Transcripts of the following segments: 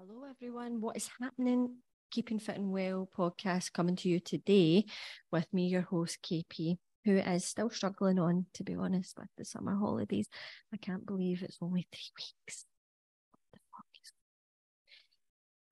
Hello, everyone. What is happening? Keeping Fit and Well podcast coming to you today with me, your host, KP, who is still struggling on, to be honest, with the summer holidays. I can't believe it's only three weeks.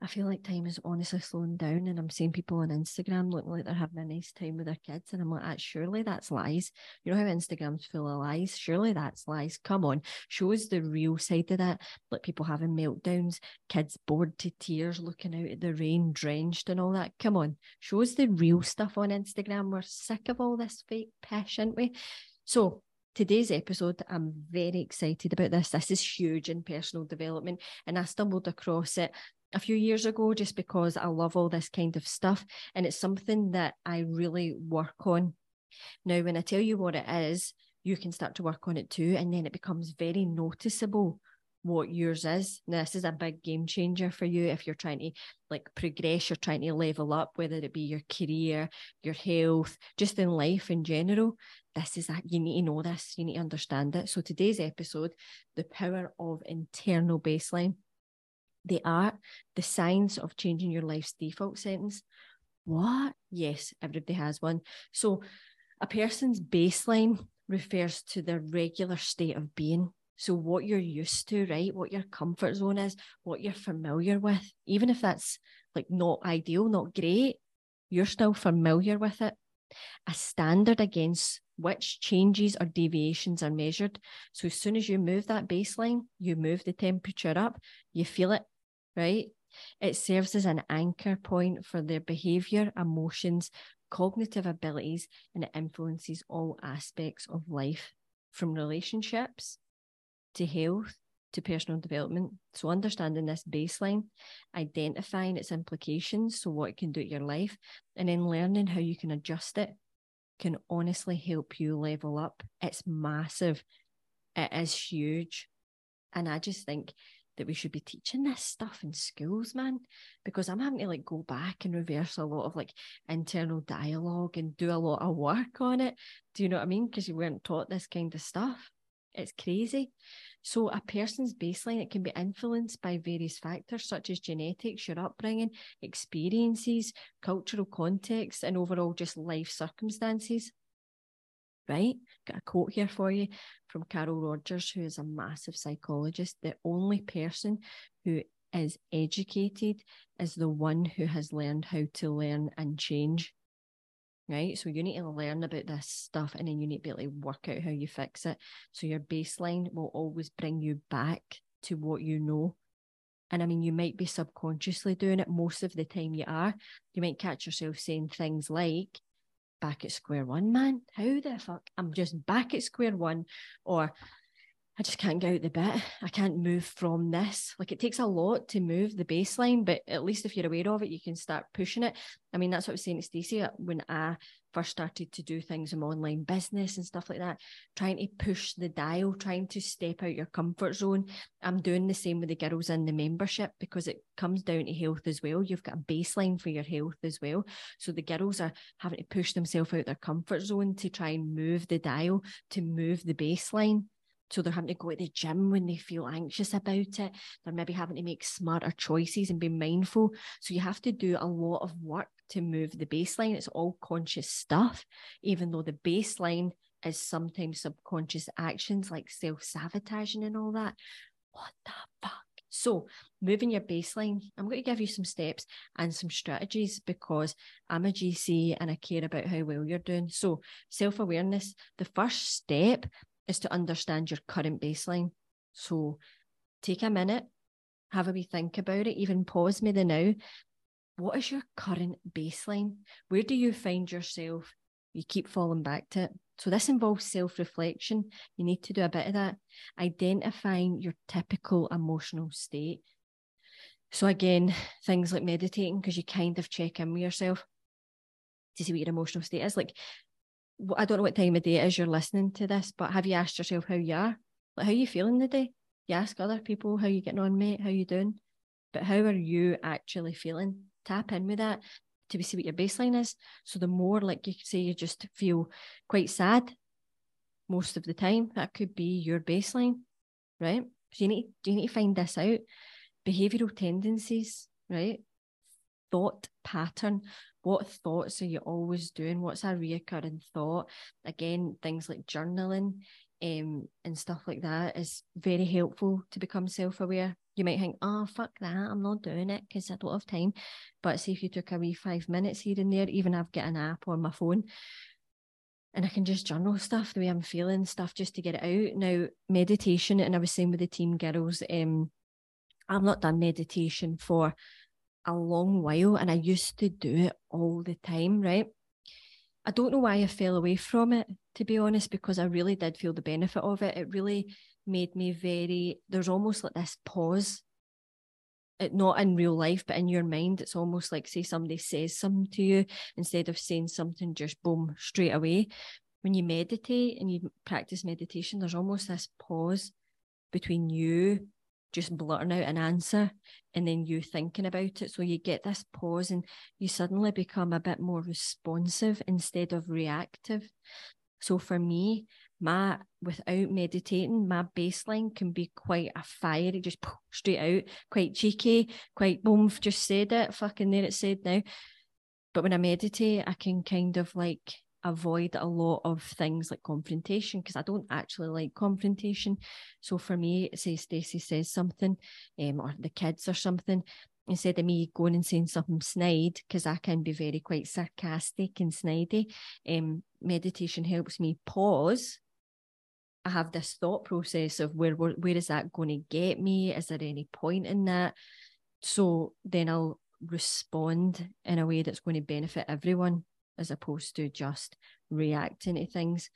I feel like time is honestly slowing down, and I'm seeing people on Instagram looking like they're having a nice time with their kids, and I'm like, ah, surely that's lies. You know how Instagram's full of lies? Surely that's lies. Come on, show us the real side of that. Like people having meltdowns, kids bored to tears, looking out at the rain, drenched, and all that. Come on, show us the real stuff on Instagram. We're sick of all this fake pish, aren't we? So today's episode, I'm very excited about this. This is huge in personal development, and I stumbled across it a few years ago just because I love all this kind of stuff. And it's something that I really work on. Now, when I tell you what it is, you can start to work on it too. And then it becomes very noticeable what yours is. Now, this is a big game changer for you if you're trying to like progress, you're trying to level up, whether it be your career, your health, just in life in general. This is that you need to know this, you need to understand it. So, today's episode, the power of internal baseline the are the signs of changing your life's default settings. What? Yes, everybody has one. So, a person's baseline refers to their regular state of being. So, what you're used to, right? What your comfort zone is, what you're familiar with, even if that's like not ideal, not great, you're still familiar with it. A standard against which changes or deviations are measured. So, as soon as you move that baseline, you move the temperature up, you feel it, right? It serves as an anchor point for their behavior, emotions, cognitive abilities, and it influences all aspects of life from relationships to health to personal development. So, understanding this baseline, identifying its implications, so what it can do to your life, and then learning how you can adjust it can honestly help you level up. It's massive, it is huge. And I just think that we should be teaching this stuff in schools, man, because I'm having to like go back and reverse a lot of like internal dialogue and do a lot of work on it. Do you know what I mean? Because you weren't taught this kind of stuff. It's crazy. So, a person's baseline it can be influenced by various factors such as genetics, your upbringing, experiences, cultural context, and overall just life circumstances right? Got a quote here for you from Carl Rogers, who is a massive psychologist. The only person who is educated is the one who has learned how to learn and change. Right. So you need to learn about this stuff and then you need to be able to work out how you fix it. So your baseline will always bring you back to what you know. And I mean, you might be subconsciously doing it most of the time you are. You might catch yourself saying things like, back at square one, man. How the fuck? I'm just back at square one, or I just can't get out the bit. I can't move from this. Like it takes a lot to move the baseline, but at least if you're aware of it, you can start pushing it. I mean, that's what I was saying to Stacey uh, when I first started to do things in online business and stuff like that, trying to push the dial, trying to step out your comfort zone. I'm doing the same with the girls in the membership because it comes down to health as well. You've got a baseline for your health as well. So the girls are having to push themselves out their comfort zone to try and move the dial, to move the baseline so they're having to go to the gym when they feel anxious about it. They're maybe having to make smarter choices and be mindful. So you have to do a lot of work to move the baseline. It's all conscious stuff, even though the baseline is sometimes subconscious actions like self sabotaging and all that. What the fuck? So, moving your baseline, I'm going to give you some steps and some strategies because I'm a GC and I care about how well you're doing. So, self awareness, the first step is to understand your current baseline. So take a minute, have a wee think about it, even pause me the now. What is your current baseline? Where do you find yourself? You keep falling back to it. So this involves self-reflection. You need to do a bit of that. Identifying your typical emotional state. So again, things like meditating, because you kind of check in with yourself to see what your emotional state is. Like I don't know what time of day it is you're listening to this, but have you asked yourself how you are? Like, how you feeling the day? You ask other people how you getting on, mate, how you doing? But how are you actually feeling? Tap in with that to see what your baseline is. So the more, like you say, you just feel quite sad most of the time, that could be your baseline, right? So you need do you need to find this out. behavioral tendencies, right? Thought pattern. What thoughts are you always doing? What's a reoccurring thought? Again, things like journaling um, and stuff like that is very helpful to become self aware. You might think, oh, fuck that, I'm not doing it because I don't have time. But see, if you took a wee five minutes here and there, even I've got an app on my phone and I can just journal stuff the way I'm feeling, stuff just to get it out. Now, meditation, and I was saying with the team girls, um, I've not done meditation for a long while and I used to do it all the time, right? I don't know why I fell away from it, to be honest, because I really did feel the benefit of it. It really made me very, there's almost like this pause. It, not in real life, but in your mind, it's almost like, say, somebody says something to you instead of saying something just boom straight away. When you meditate and you practice meditation, there's almost this pause between you just blurting out an answer and then you thinking about it. So you get this pause and you suddenly become a bit more responsive instead of reactive. So for me, my without meditating, my baseline can be quite a fiery, just straight out, quite cheeky, quite boom, just said it, fucking there it said now. But when I meditate, I can kind of like avoid a lot of things like confrontation because I don't actually like confrontation. So for me, say Stacey says something, um, or the kids or something, instead of me going and saying something snide, because I can be very quite sarcastic and snidey, um, meditation helps me pause. I have this thought process of where, where where is that going to get me? Is there any point in that? So then I'll respond in a way that's going to benefit everyone as opposed to just reacting to things.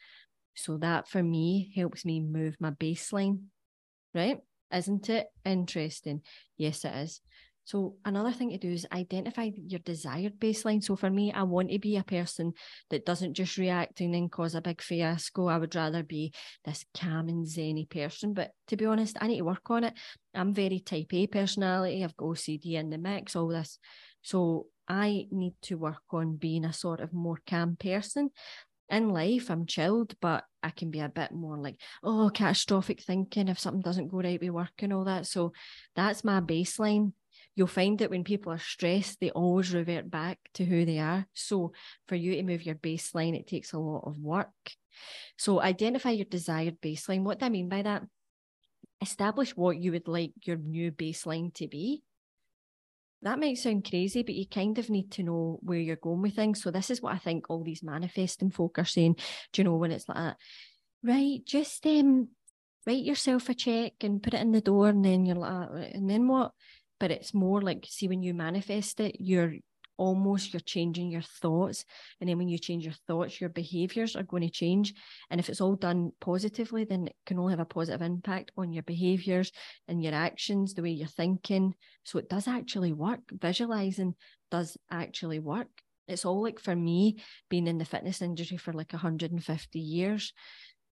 So that for me helps me move my baseline, right? Isn't it interesting? Yes, it is. So another thing to do is identify your desired baseline. So for me, I want to be a person that doesn't just react and then cause a big fiasco. I would rather be this calm and zenny person. But to be honest, I need to work on it. I'm very type A personality. I've got OCD in the mix, all this. So I need to work on being a sort of more calm person. In life, I'm chilled, but I can be a bit more like, oh, catastrophic thinking if something doesn't go right with work and all that. So that's my baseline. You'll find that when people are stressed, they always revert back to who they are. So for you to move your baseline, it takes a lot of work. So identify your desired baseline. What do I mean by that? Establish what you would like your new baseline to be that might sound crazy, but you kind of need to know where you're going with things. So this is what I think all these manifesting folk are saying. Do you know when it's like that? Right, just um write yourself a check and put it in the door, and then you're like, and then what? But it's more like, see, when you manifest it, you're almost you're changing your thoughts. And then when you change your thoughts, your behaviors are going to change. And if it's all done positively, then it can only have a positive impact on your behaviors and your actions, the way you're thinking. So it does actually work. Visualizing does actually work. It's all like for me, being in the fitness industry for like 150 years.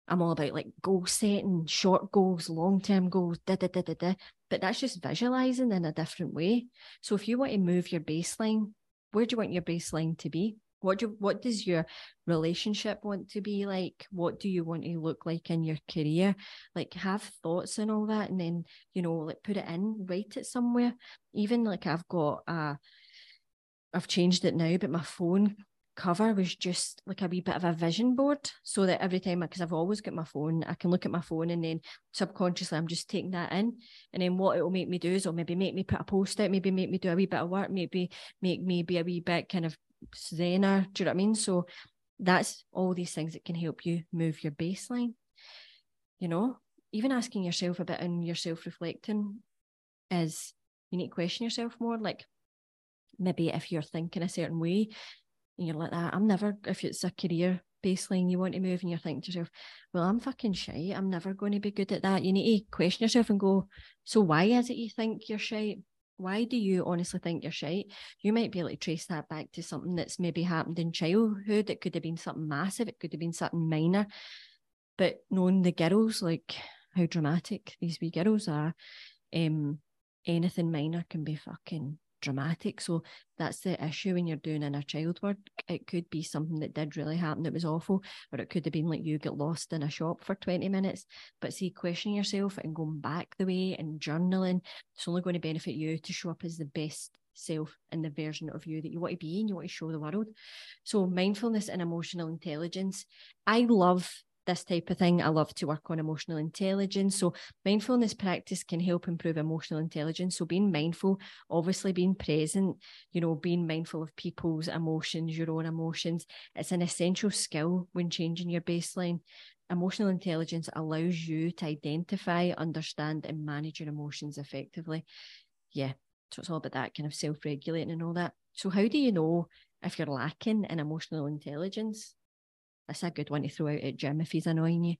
I'm all about like goal setting, short goals, long term goals, da, da, da, da, da. But that's just visualizing in a different way. So if you want to move your baseline, where do you want your baseline to be? What do what does your relationship want to be like? What do you want to look like in your career? Like have thoughts and all that, and then you know, like put it in, write it somewhere. Even like I've got a, I've changed it now, but my phone cover was just like a wee bit of a vision board so that every time because I've always got my phone I can look at my phone and then subconsciously I'm just taking that in. And then what it will make me do is it'll maybe make me put a post out maybe make me do a wee bit of work maybe make me be a wee bit kind of zener do you know what I mean? So that's all these things that can help you move your baseline you know? Even asking yourself a bit and yourself reflecting is you need to question yourself more like maybe if you're thinking a certain way and you're like that. I'm never, if it's a career baseline you want to move and you're thinking to yourself, well, I'm fucking shy. I'm never going to be good at that. You need to question yourself and go, so why is it you think you're shy? Why do you honestly think you're shy? You might be able to trace that back to something that's maybe happened in childhood. It could have been something massive. It could have been something minor. But knowing the girls, like how dramatic these wee girls are, um, anything minor can be fucking dramatic. So that's the issue when you're doing inner child work. It could be something that did really happen that was awful, or it could have been like you get lost in a shop for 20 minutes. But see, questioning yourself and going back the way and journaling, it's only going to benefit you to show up as the best self and the version of you that you want to be and you want to show the world. So mindfulness and emotional intelligence. I love this type of thing. I love to work on emotional intelligence. So, mindfulness practice can help improve emotional intelligence. So, being mindful, obviously being present, you know, being mindful of people's emotions, your own emotions, it's an essential skill when changing your baseline. Emotional intelligence allows you to identify, understand, and manage your emotions effectively. Yeah. So, it's all about that kind of self regulating and all that. So, how do you know if you're lacking in emotional intelligence? That's a good one to throw out at Jim if he's annoying you.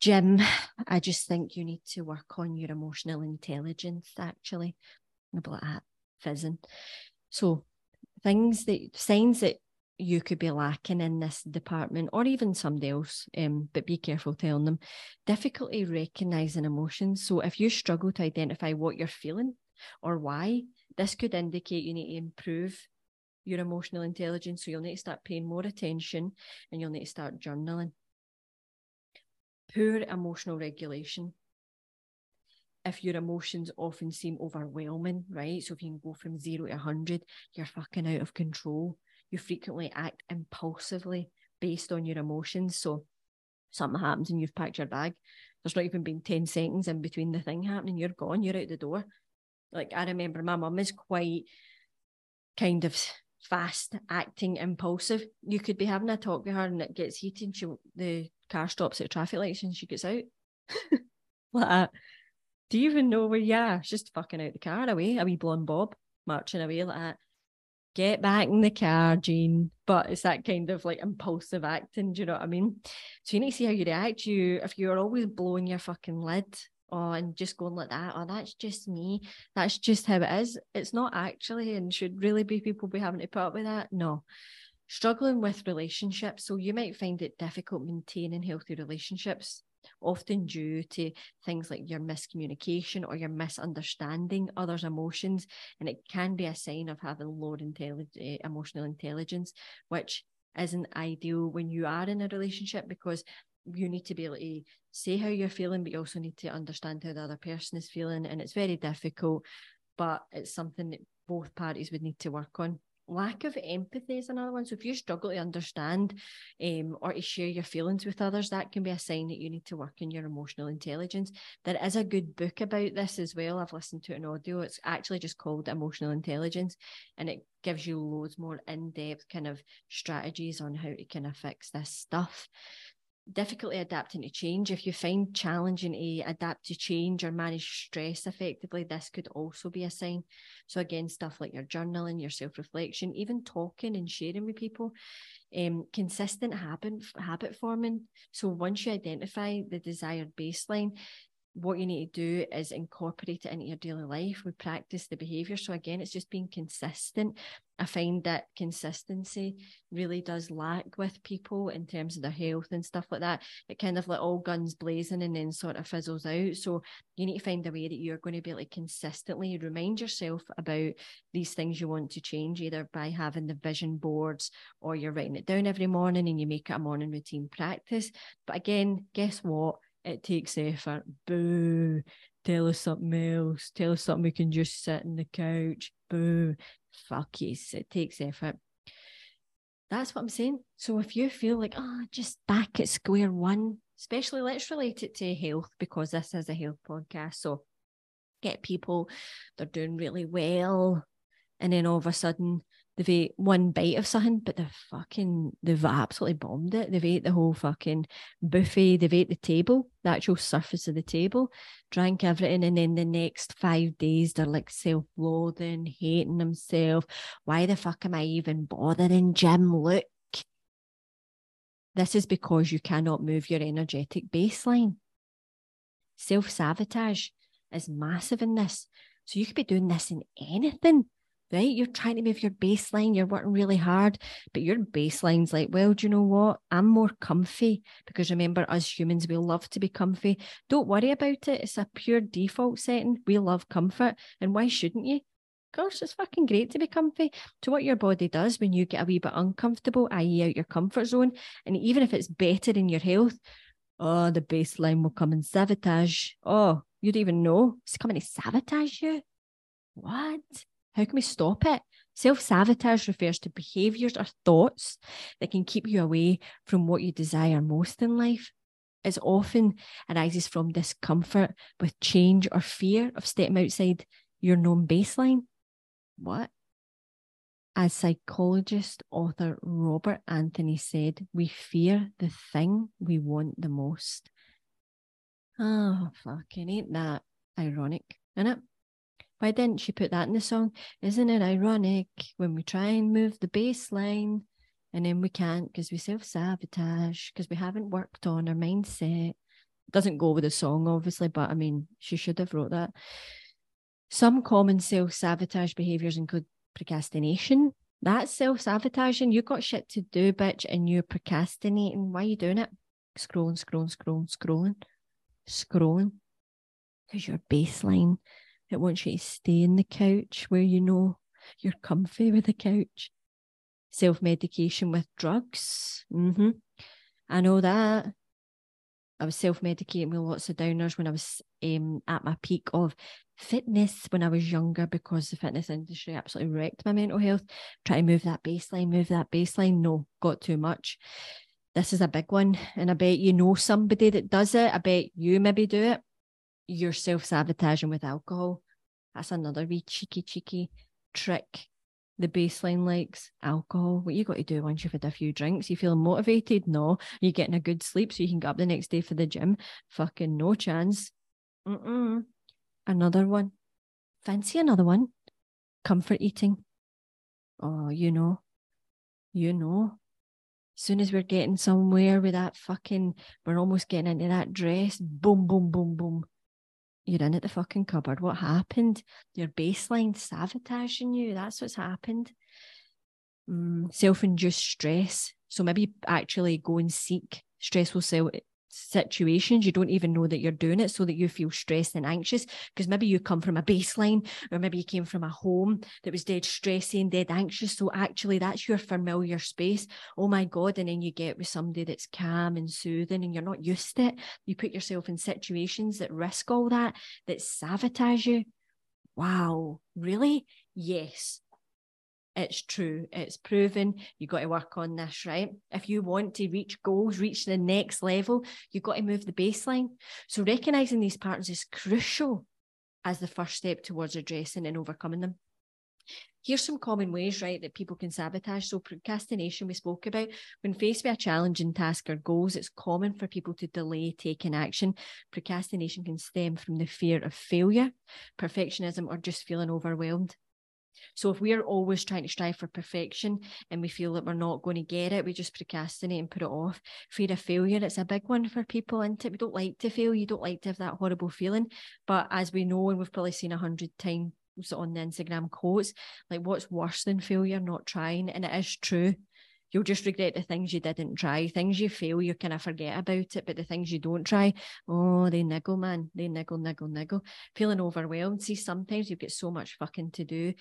Jim, I just think you need to work on your emotional intelligence, actually. About that fizzing. So things that signs that you could be lacking in this department or even somebody else, um, but be careful telling them. Difficulty recognizing emotions. So if you struggle to identify what you're feeling or why, this could indicate you need to improve your emotional intelligence. So you'll need to start paying more attention and you'll need to start journaling. Poor emotional regulation. If your emotions often seem overwhelming, right? So if you can go from zero to 100, you're fucking out of control. You frequently act impulsively based on your emotions. So something happens and you've packed your bag. There's not even been 10 seconds in between the thing happening. You're gone, you're out the door. Like I remember my mum is quite kind of fast acting impulsive. You could be having a talk with her and it gets heated she the car stops at traffic lights and she gets out. like that. Do you even know where you are? She's just fucking out the car away, a wee blonde bob marching away like that. Get back in the car, Jean. But it's that kind of like impulsive acting, do you know what I mean? So you need to see how you react. You if you're always blowing your fucking lid oh, and just going like that, oh, that's just me. That's just how it is. It's not actually, and should really be people be having to put up with that? No. Struggling with relationships. So you might find it difficult maintaining healthy relationships, often due to things like your miscommunication or your misunderstanding others' emotions. And it can be a sign of having low intelli- eh, emotional intelligence, which isn't ideal when you are in a relationship because you need to be able to say how you're feeling, but you also need to understand how the other person is feeling. And it's very difficult, but it's something that both parties would need to work on. Lack of empathy is another one. So if you struggle to understand um, or to share your feelings with others, that can be a sign that you need to work on your emotional intelligence. There is a good book about this as well. I've listened to an audio. It's actually just called Emotional Intelligence, and it gives you loads more in-depth kind of strategies on how to kind of fix this stuff difficulty adapting to change. If you find challenging to adapt to change or manage stress effectively, this could also be a sign. So again, stuff like your journaling, your self-reflection, even talking and sharing with people, um, consistent habit habit forming. So once you identify the desired baseline, what you need to do is incorporate it into your daily life. We practice the behavior. So again, it's just being consistent. I find that consistency really does lack with people in terms of their health and stuff like that. It kind of like all guns blazing and then sort of fizzles out. So you need to find a way that you're going to be to consistently remind yourself about these things you want to change, either by having the vision boards or you're writing it down every morning and you make it a morning routine practice. But again, guess what? it takes effort. Boo. Tell us something else. Tell us something we can just sit on the couch. Boo. Fuck yes. It takes effort. That's what I'm saying. So if you feel like, oh, just back at square one, especially let's relate it to health because this is a health podcast. So get people, they're doing really well. And then all of a sudden they've ate one bite of something, but they've fucking they've absolutely bombed it. They've ate the whole fucking buffet, they've ate the table, the actual surface of the table, drank everything, and then the next five days they're like self-loathing, hating themselves. Why the fuck am I even bothering, Jim? Look. This is because you cannot move your energetic baseline. Self sabotage is massive in this. So you could be doing this in anything right? You're trying to move your baseline, you're working really hard, but your baseline's like, well, do you know what? I'm more comfy because remember, us humans, we love to be comfy. Don't worry about it. It's a pure default setting. We love comfort. And why shouldn't you? course, it's fucking great to be comfy. To what your body does when you get a wee bit uncomfortable, i.e., out your comfort zone, and even if it's better in your health, oh, the baseline will come and sabotage. Oh, you don't even know. It's coming to sabotage you. What? How can we stop it? Self sabotage refers to behaviors or thoughts that can keep you away from what you desire most in life. It often arises from discomfort with change or fear of stepping outside your known baseline. What? As psychologist author Robert Anthony said, we fear the thing we want the most. Oh, fucking ain't that ironic, isn't it? Why didn't she put that in the song? Isn't it ironic when we try and move the baseline and then we can't because we self sabotage because we haven't worked on our mindset? Doesn't go with the song, obviously, but I mean, she should have wrote that. Some common self sabotage behaviors include procrastination. That's self sabotaging. You've got shit to do, bitch, and you're procrastinating. Why are you doing it? Scrolling, scrolling, scrolling, scrolling, scrolling. Because your baseline it wants you to stay in the couch where you know you're comfy with the couch. Self medication with drugs. Mm-hmm. I know that. I was self medicating with lots of downers when I was um, at my peak of fitness when I was younger because the fitness industry absolutely wrecked my mental health. Try to move that baseline, move that baseline. No, got too much. This is a big one. And I bet you know somebody that does it. I bet you maybe do it. You're self sabotaging with alcohol. That's another wee cheeky, cheeky trick. The baseline likes alcohol. What you got to do once you've had a few drinks? You feel motivated? No. You're getting a good sleep so you can get up the next day for the gym? Fucking no chance. Mm-mm. Another one. Fancy another one. Comfort eating. Oh, you know. You know. As soon as we're getting somewhere with that fucking, we're almost getting into that dress, boom, boom, boom, boom you're in at the fucking cupboard. What happened? Your baseline sabotaging you. That's what's happened. Mm, self-induced stress. So maybe actually go and seek stressful self situations you don't even know that you're doing it so that you feel stressed and anxious because maybe you come from a baseline or maybe you came from a home that was dead stressy and dead anxious. So actually that's your familiar space. Oh my god and then you get with somebody that's calm and soothing and you're not used to it. You put yourself in situations that risk all that that sabotage you. Wow. Really? Yes it's true. It's proven. You've got to work on this, right? If you want to reach goals, reach the next level, you've got to move the baseline. So recognizing these patterns is crucial as the first step towards addressing and overcoming them. Here's some common ways, right, that people can sabotage. So, procrastination, we spoke about. When faced with a challenging task or goals, it's common for people to delay taking action. Procrastination can stem from the fear of failure, perfectionism, or just feeling overwhelmed. So if we're always trying to strive for perfection and we feel that we're not going to get it, we just procrastinate and put it off. Fear of failure, it's a big one for people, and we don't like to fail. You don't like to have that horrible feeling. But as we know, and we've probably seen a hundred times on the Instagram quotes, like what's worse than failure? Not trying. And it is true you'll just regret the things you didn't try. Things you fail, you kind of forget about it, but the things you don't try, oh, they niggle, man. They niggle, niggle, niggle. Feeling overwhelmed. See, sometimes you've got so much fucking to do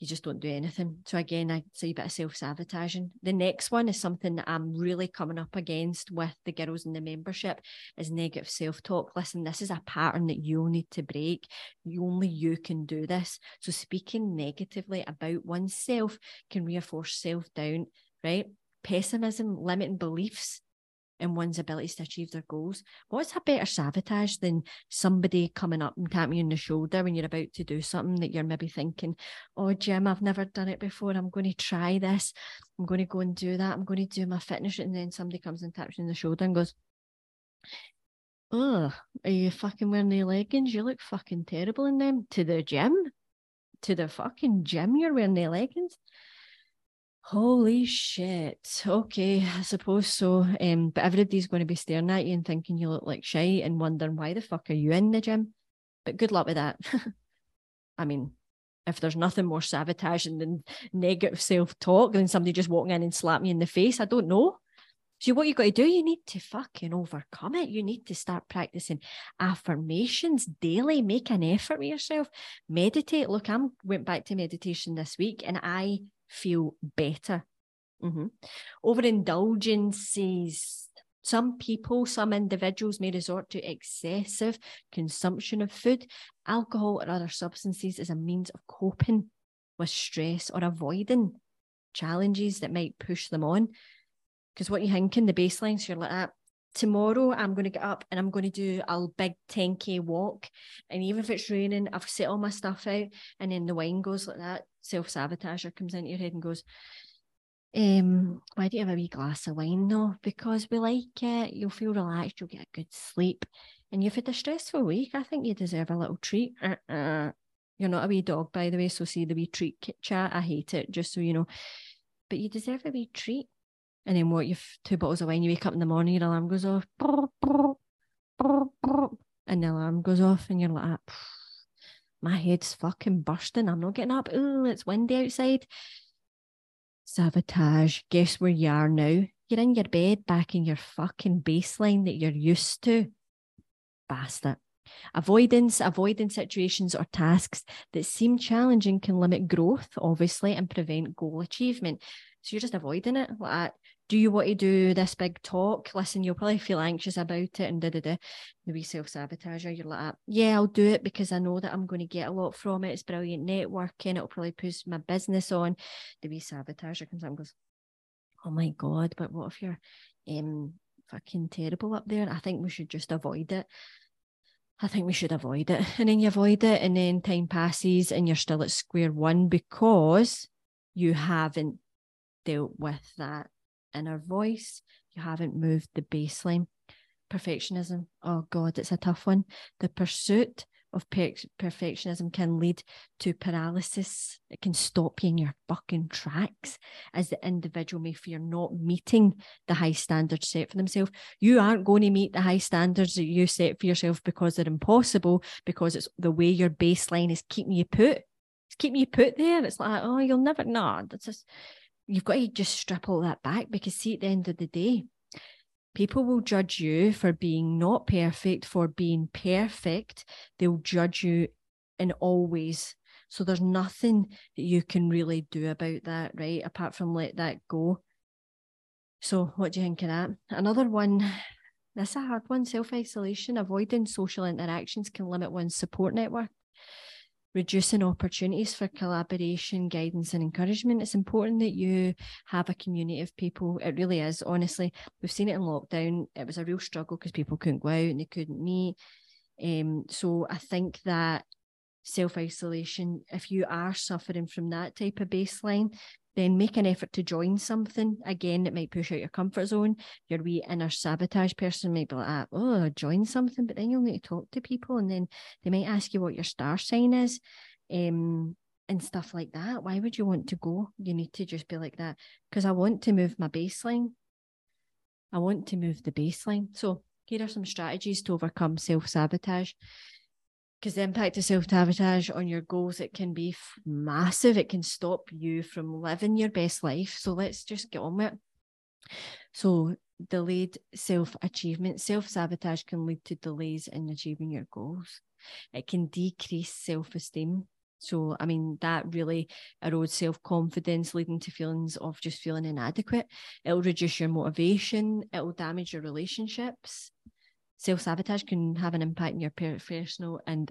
you just don't do anything. So again, I say a bit of self-sabotaging. The next one is something that I'm really coming up against with the girls in the membership is negative self-talk. Listen, this is a pattern that you'll need to break. You, only you can do this. So speaking negatively about oneself can reinforce self-doubt, right? Pessimism, limiting beliefs in one's abilities to achieve their goals. What's a better sabotage than somebody coming up and tapping you on the shoulder when you're about to do something that you're maybe thinking, oh, Jim, I've never done it before. I'm going to try this. I'm going to go and do that. I'm going to do my fitness. And then somebody comes and taps you on the shoulder and goes, oh, are you fucking wearing the leggings? You look fucking terrible in them. To the gym? To the fucking gym, you're wearing the leggings? Holy shit. Okay, I suppose so. Um, but everybody's going to be staring at you and thinking you look like shite and wondering why the fuck are you in the gym? But good luck with that. I mean, if there's nothing more sabotaging than negative self-talk than somebody just walking in and slap me in the face, I don't know. So what you got to do, you need to fucking overcome it. You need to start practicing affirmations daily. Make an effort with yourself. Meditate. Look, I went back to meditation this week and I feel better. Mm-hmm. Overindulgences. Some people, some individuals may resort to excessive consumption of food, alcohol, or other substances as a means of coping with stress or avoiding challenges that might push them on. Because what you think in the baseline, so you're like, ah, tomorrow I'm going to get up and I'm going to do a big 10k walk. And even if it's raining, I've set all my stuff out. And then the wine goes like that. Self sabotager comes into your head and goes, um, why do you have a wee glass of wine though? Because we like it, you'll feel relaxed, you'll get a good sleep. And you've had a stressful week. I think you deserve a little treat. Uh-uh. You're not a wee dog, by the way. So see the wee treat chat. I hate it, just so you know. But you deserve a wee treat. And then what? You've two bottles of wine. You wake up in the morning, your alarm goes off, and the alarm goes off, and you're like, ah, my head's fucking bursting. I'm not getting up. Oh, it's windy outside. Sabotage. Guess where you are now? You're in your bed, back in your fucking baseline that you're used to. Bastard. Avoidance, avoiding situations or tasks that seem challenging can limit growth, obviously, and prevent goal achievement. So you're just avoiding it. Like, do you want to do this big talk? Listen, you'll probably feel anxious about it and da da da. The wee self sabotager, you're like, yeah, I'll do it because I know that I'm going to get a lot from it. It's brilliant networking. It'll probably push my business on. The wee sabotager comes up and goes, oh my God, but what if you're um, fucking terrible up there? I think we should just avoid it. I think we should avoid it. And then you avoid it, and then time passes and you're still at square one because you haven't dealt with that inner voice. You haven't moved the baseline. Perfectionism. Oh God, it's a tough one. The pursuit of per- perfectionism can lead to paralysis. It can stop you in your fucking tracks as the individual may fear not meeting the high standards set for themselves. You aren't going to meet the high standards that you set for yourself because they're impossible, because it's the way your baseline is keeping you put. It's keeping you put there. It's like, oh, you'll never know. That's just you've got to just strip all that back because see at the end of the day people will judge you for being not perfect for being perfect. They'll judge you in all ways. So there's nothing that you can really do about that right apart from let that go. So what do you think of that? Another one that's a hard one self-isolation. Avoiding social interactions can limit one's support network reducing opportunities for collaboration, guidance, and encouragement. It's important that you have a community of people. It really is, honestly. We've seen it in lockdown. It was a real struggle because people couldn't go out and they couldn't meet. Um, so I think that self isolation, if you are suffering from that type of baseline, then make an effort to join something. Again, it might push out your comfort zone. Your wee inner sabotage person might be like, oh, join something, but then you'll need to talk to people and then they might ask you what your star sign is. Um, and stuff like that. Why would you want to go? You need to just be like that. Because I want to move my baseline. I want to move the baseline. So here are some strategies to overcome self-sabotage because the impact of self sabotage on your goals it can be massive. It can stop you from living your best life. So let's just get on with it. So delayed self achievement, self sabotage can lead to delays in achieving your goals. It can decrease self esteem. So, I mean, that really erodes self confidence, leading to feelings of just feeling inadequate. It'll reduce your motivation, it'll damage your relationships self sabotage can have an impact in your personal and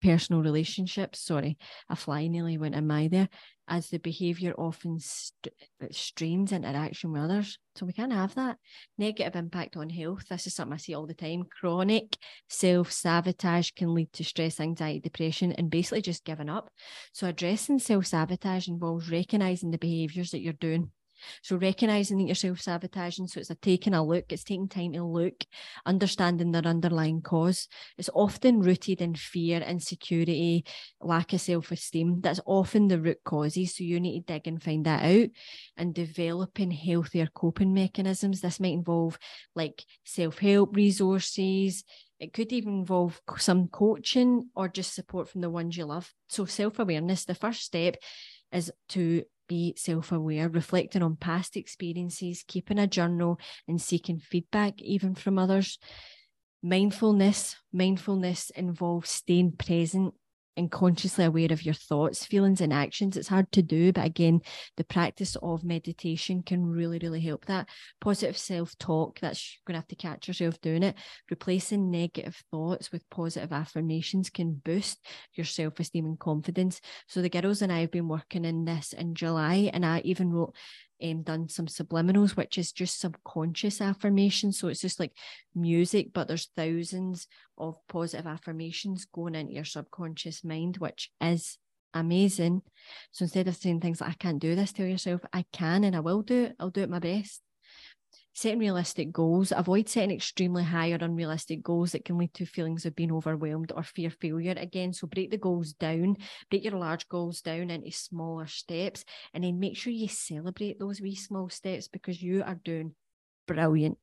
personal relationships. Sorry, a fly nearly went in my there, as the behaviour often st- strains interaction with others. So we can't have that. Negative impact on health. This is something I see all the time. Chronic self sabotage can lead to stress, anxiety, depression, and basically just giving up. So addressing self sabotage involves recognising the behaviours that you're doing so recognizing that you're self-sabotaging. So it's a taking a look, it's taking time to look, understanding their underlying cause. It's often rooted in fear, insecurity, lack of self-esteem. That's often the root causes. So you need to dig and find that out and developing healthier coping mechanisms. This might involve like self-help resources. It could even involve some coaching or just support from the ones you love. So self-awareness, the first step is to be self aware, reflecting on past experiences, keeping a journal, and seeking feedback even from others. Mindfulness, mindfulness involves staying present and consciously aware of your thoughts, feelings, and actions. It's hard to do, but again, the practice of meditation can really, really help that. Positive self talk, that's going to have to catch yourself doing it. Replacing negative thoughts with positive affirmations can boost your self esteem and confidence. So, the girls and I have been working in this in July, and I even wrote um, done some subliminals, which is just subconscious affirmation. So it's just like music, but there's thousands of positive affirmations going into your subconscious mind, which is amazing. So instead of saying things like, I can't do this, tell yourself, I can and I will do it. I'll do it my best setting realistic goals, avoid setting extremely high or unrealistic goals that can lead to feelings of being overwhelmed or fear failure again. So break the goals down, break your large goals down into smaller steps, and then make sure you celebrate those wee small steps because you are doing brilliant.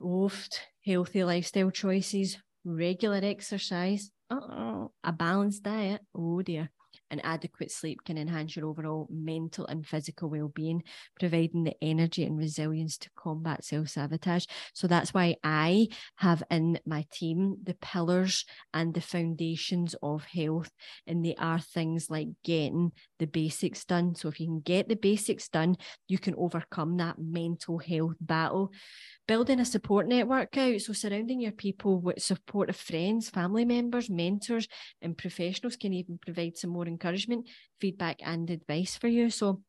Oft healthy lifestyle choices, regular exercise, uh-oh, a balanced diet. Oh dear and adequate sleep can enhance your overall mental and physical well-being providing the energy and resilience to combat self-sabotage. So that's why i have in my team the pillars and the foundations of health and they are things like getting the basics done. So if you can get the basics done you can overcome that mental health battle building a support network out. So surrounding your people with supportive friends, family members, mentors, and professionals can even provide some more encouragement, feedback, and advice for you. So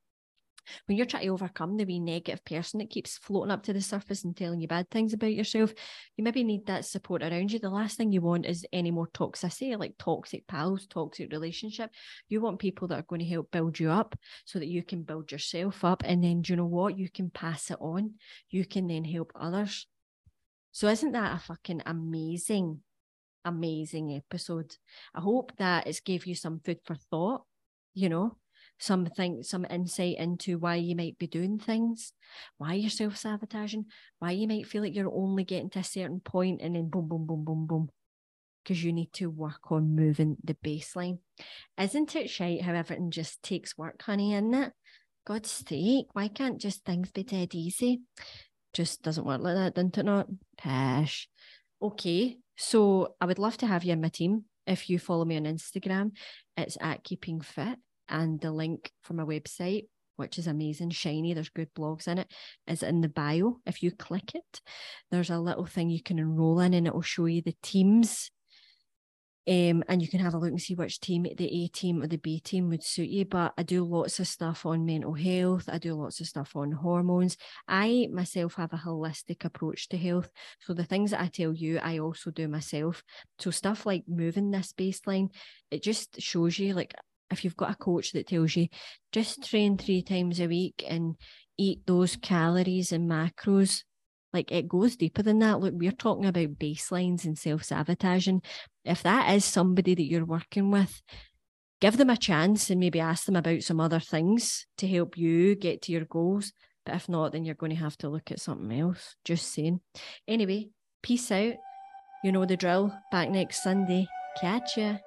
when you're trying to overcome the wee negative person that keeps floating up to the surface and telling you bad things about yourself, you maybe need that support around you. The last thing you want is any more toxicity, like toxic pals, toxic relationship. You want people that are going to help build you up so that you can build yourself up. And then, do you know what? You can pass it on. You can then help others. So, isn't that a fucking amazing, amazing episode? I hope that it's gave you some food for thought, you know, something, some insight into why you might be doing things, why you're self sabotaging, why you might feel like you're only getting to a certain point and then boom, boom, boom, boom, boom. Because you need to work on moving the baseline. Isn't it shite how everything just takes work, honey, isn't it? God's sake, why can't just things be dead easy? Just doesn't work like that, doesn't it not? Pish. Okay, so I would love to have you in my team. If you follow me on Instagram, it's at Keeping Fit and the link from my website which is amazing, shiny. There's good blogs in it, is in the bio. If you click it, there's a little thing you can enroll in and it will show you the teams. Um, and you can have a look and see which team, the A team or the B team, would suit you. But I do lots of stuff on mental health. I do lots of stuff on hormones. I myself have a holistic approach to health. So the things that I tell you, I also do myself. So stuff like moving this baseline, it just shows you like if you've got a coach that tells you just train three times a week and eat those calories and macros, like it goes deeper than that. Look, we're talking about baselines and self sabotaging. If that is somebody that you're working with, give them a chance and maybe ask them about some other things to help you get to your goals. But if not, then you're going to have to look at something else. Just saying. Anyway, peace out. You know the drill. Back next Sunday. Catch ya.